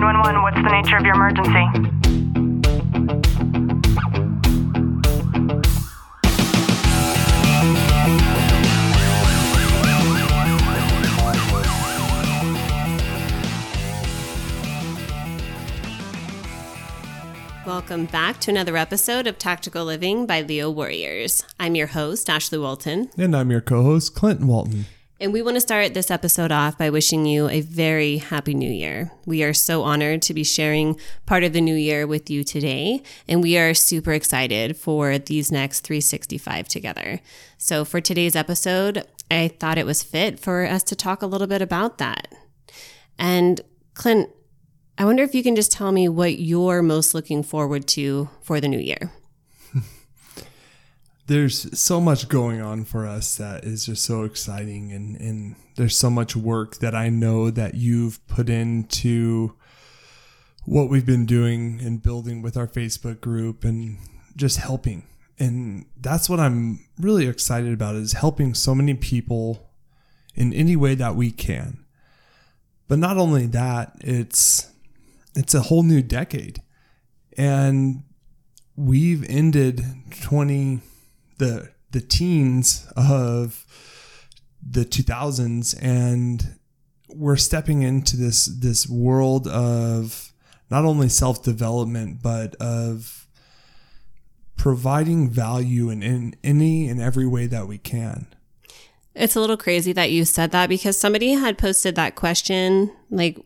911, what's the nature of your emergency? Welcome back to another episode of Tactical Living by Leo Warriors. I'm your host, Ashley Walton, And I'm your co host, Clinton Walton. And we want to start this episode off by wishing you a very happy new year. We are so honored to be sharing part of the new year with you today, and we are super excited for these next 365 together. So, for today's episode, I thought it was fit for us to talk a little bit about that. And, Clint, I wonder if you can just tell me what you're most looking forward to for the new year. There's so much going on for us that is just so exciting, and, and there's so much work that I know that you've put into what we've been doing and building with our Facebook group and just helping. And that's what I'm really excited about is helping so many people in any way that we can. But not only that, it's it's a whole new decade. And we've ended 20 the the teens of the 2000s and we're stepping into this this world of not only self-development but of providing value in, in any and every way that we can. It's a little crazy that you said that because somebody had posted that question, like,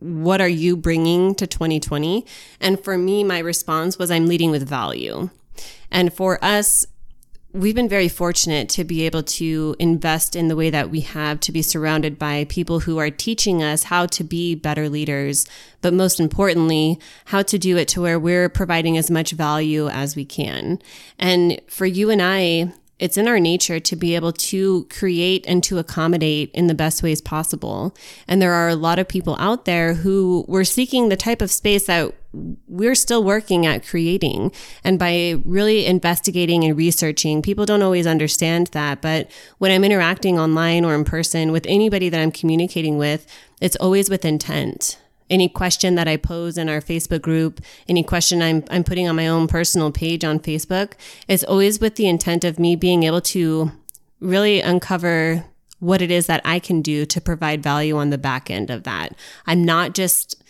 what are you bringing to 2020? And for me, my response was, I'm leading with value. And for us, we've been very fortunate to be able to invest in the way that we have to be surrounded by people who are teaching us how to be better leaders, but most importantly, how to do it to where we're providing as much value as we can. And for you and I, it's in our nature to be able to create and to accommodate in the best ways possible. And there are a lot of people out there who were seeking the type of space that we're still working at creating. And by really investigating and researching, people don't always understand that. But when I'm interacting online or in person with anybody that I'm communicating with, it's always with intent any question that I pose in our Facebook group, any question I'm, I'm putting on my own personal page on Facebook, is always with the intent of me being able to really uncover what it is that I can do to provide value on the back end of that. I'm not just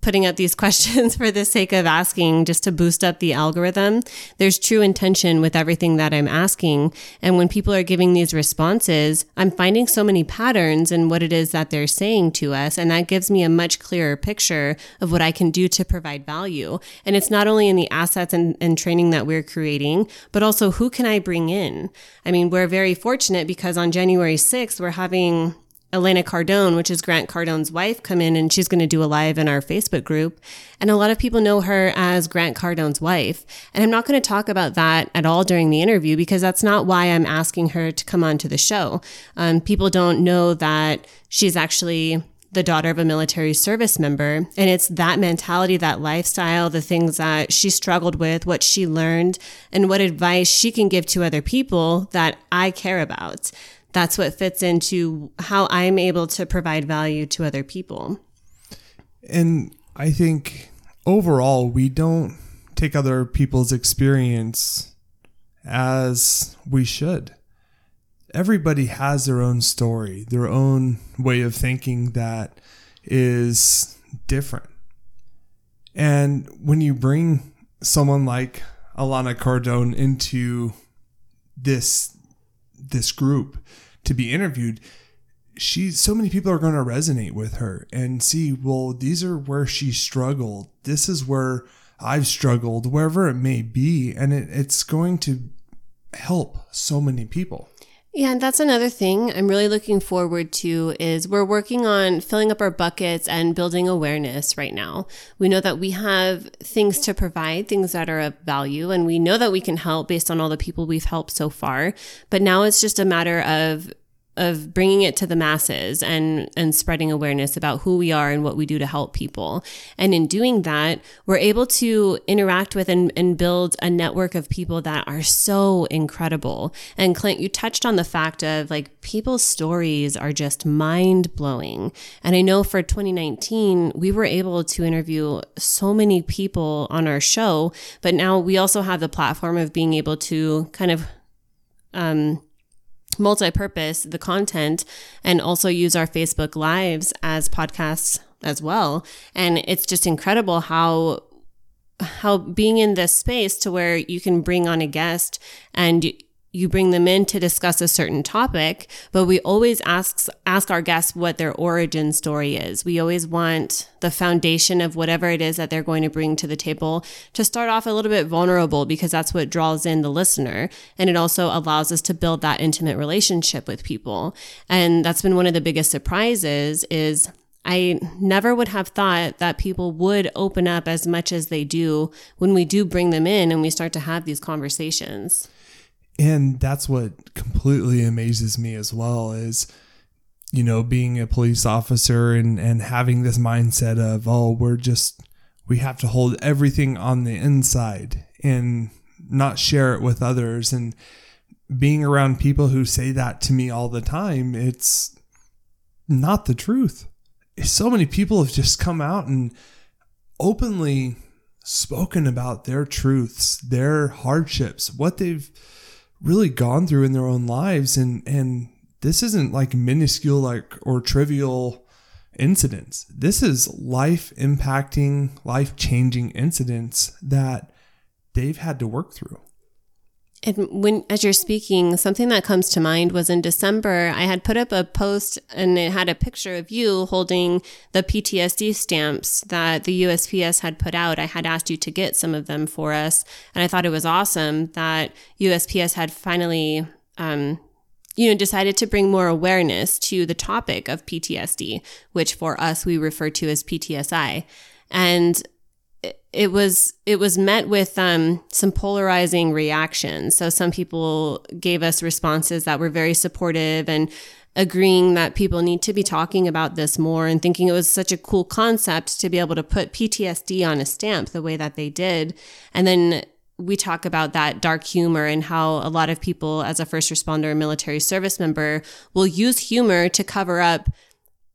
putting up these questions for the sake of asking just to boost up the algorithm. There's true intention with everything that I'm asking. And when people are giving these responses, I'm finding so many patterns in what it is that they're saying to us. And that gives me a much clearer picture of what I can do to provide value. And it's not only in the assets and, and training that we're creating, but also who can I bring in? I mean, we're very fortunate because on January 6th, we're having Elena Cardone, which is Grant Cardone's wife, come in and she's going to do a live in our Facebook group. And a lot of people know her as Grant Cardone's wife. And I'm not going to talk about that at all during the interview because that's not why I'm asking her to come onto the show. Um, people don't know that she's actually the daughter of a military service member. And it's that mentality, that lifestyle, the things that she struggled with, what she learned, and what advice she can give to other people that I care about that's what fits into how I'm able to provide value to other people. And I think overall, we don't take other people's experience as we should. Everybody has their own story, their own way of thinking that is different. And when you bring someone like Elena Cardone into this this group to be interviewed, she so many people are going to resonate with her and see well these are where she struggled. This is where i've struggled wherever it may be. And it, it's going to help so many people Yeah, and that's another thing I'm really looking forward to is we're working on filling up our buckets and building awareness right now. We know that we have things to provide, things that are of value, and we know that we can help based on all the people we've helped so far. But now it's just a matter of of bringing it to the masses and and spreading awareness about who we are and what we do to help people. And in doing that, we're able to interact with and, and build a network of people that are so incredible. And Clint, you touched on the fact of like people's stories are just mind blowing. And I know for 2019, we were able to interview so many people on our show, but now we also have the platform of being able to kind of um, multi-purpose the content and also use our Facebook lives as podcasts as well. And it's just incredible how how being in this space to where you can bring on a guest and you bring them in to discuss a certain topic, but we always ask ask our guests what their origin story is. We always want the foundation of whatever it is that they're going to bring to the table to start off a little bit vulnerable because that's what draws in the listener and it also allows us to build that intimate relationship with people. And that's been one of the biggest surprises is I never would have thought that people would open up as much as they do when we do bring them in and we start to have these conversations and that's what completely amazes me as well is you know being a police officer and and having this mindset of oh we're just we have to hold everything on the inside and not share it with others. And being around people who say that to me all the time it's not the truth. So many people have just come out and openly spoken about their truths their hardships what they've really gone through in their own lives and and this isn't like minuscule like or trivial incidents. This is life impacting life changing incidents that they've had to work through and when, as you're speaking, something that comes to mind was in December, I had put up a post and it had a picture of you holding the PTSD stamps that the USPS had put out. I had asked you to get some of them for us. And I thought it was awesome that USPS had finally, um, you know, decided to bring more awareness to the topic of PTSD, which for us we refer to as PTSI. And it was it was met with um, some polarizing reactions. So some people gave us responses that were very supportive and agreeing that people need to be talking about this more and thinking it was such a cool concept to be able to put PTSD on a stamp the way that they did. And then we talk about that dark humor and how a lot of people as a first responder and military service member will use humor to cover up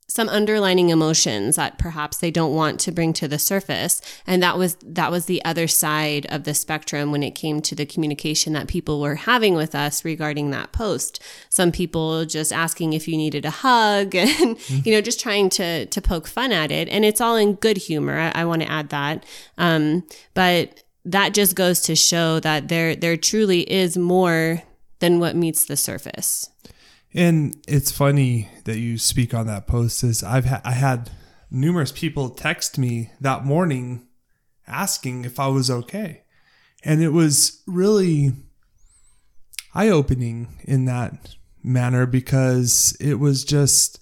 some underlining emotions that perhaps they don't want to bring to the surface. And that was that was the other side of the spectrum when it came to the communication that people were having with us regarding that post. Some people just asking if you needed a hug and you know just trying to to poke fun at it. And it's all in good humor. I, I want to add that. Um, but that just goes to show that there there truly is more than what meets the surface and it's funny that you speak on that post. Is I've ha- I had numerous people text me that morning asking if I was okay, and it was really eye opening in that manner because it was just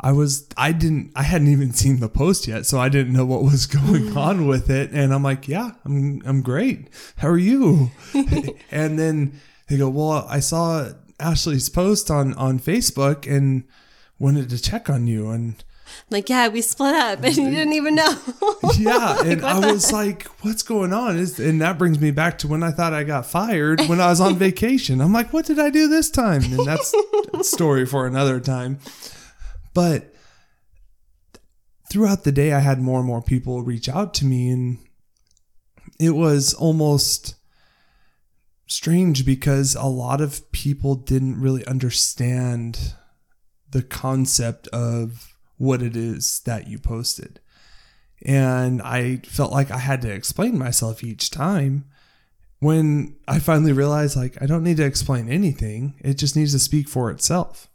I was I didn't I hadn't even seen the post yet, so I didn't know what was going on with it. And I'm like, yeah, I'm I'm great. How are you? and then they go, well, I saw Ashley's post on on Facebook and wanted to check on you and like yeah we split up and you didn't even know. Yeah like, and i was like what's going on? Is, and that brings me back to when i thought i got fired when i was on vacation. I'm like what did i do this time? And that's a story for another time. But throughout the day i had more and more people reach out to me and it was almost strange because a lot of people didn't really understand the concept of what it is that you posted. And I felt like I had to explain myself each time. When I finally realized, like, I don't need to explain anything, it just needs to speak for itself.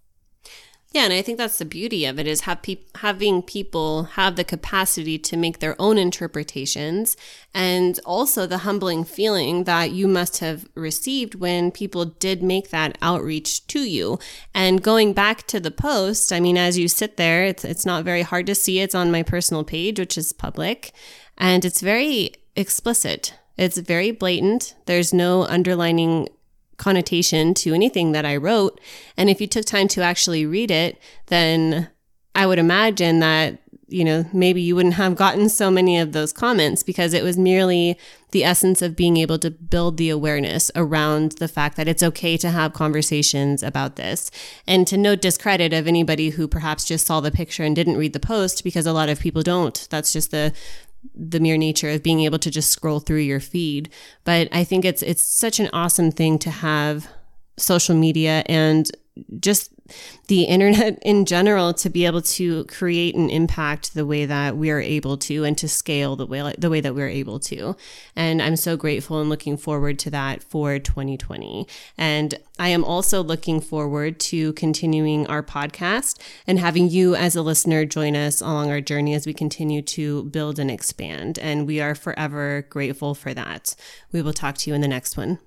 Yeah, and I think that's the beauty of it is have pe- having people have the capacity to make their own interpretations and also the humbling feeling that you must have received when people did make that outreach to you. And going back to the post, I mean as you sit there, it's it's not very hard to see. It's on my personal page, which is public, and it's very explicit. It's very blatant. There's no underlining connotation to anything that I wrote. And if you took time to actually read it, then I would imagine that you know, maybe you wouldn't have gotten so many of those comments because it was merely the essence of being able to build the awareness around the fact that it's okay to have conversations about this and to no discredit of anybody who perhaps just saw the picture and didn't read the post because a lot of people don't. That's just the the mere nature of being able to just scroll through your feed. But I think it's it's such an awesome thing to have social media and just the internet in general to be able to create an impact the way that we are able to and to scale the way the way that we're able to. And i'm so grateful and looking forward to that for 2020 and i am also looking forward to continuing our podcast and having you as a listener join us along our journey as we continue to build and expand. And we are forever grateful for that. We will talk to you in the next one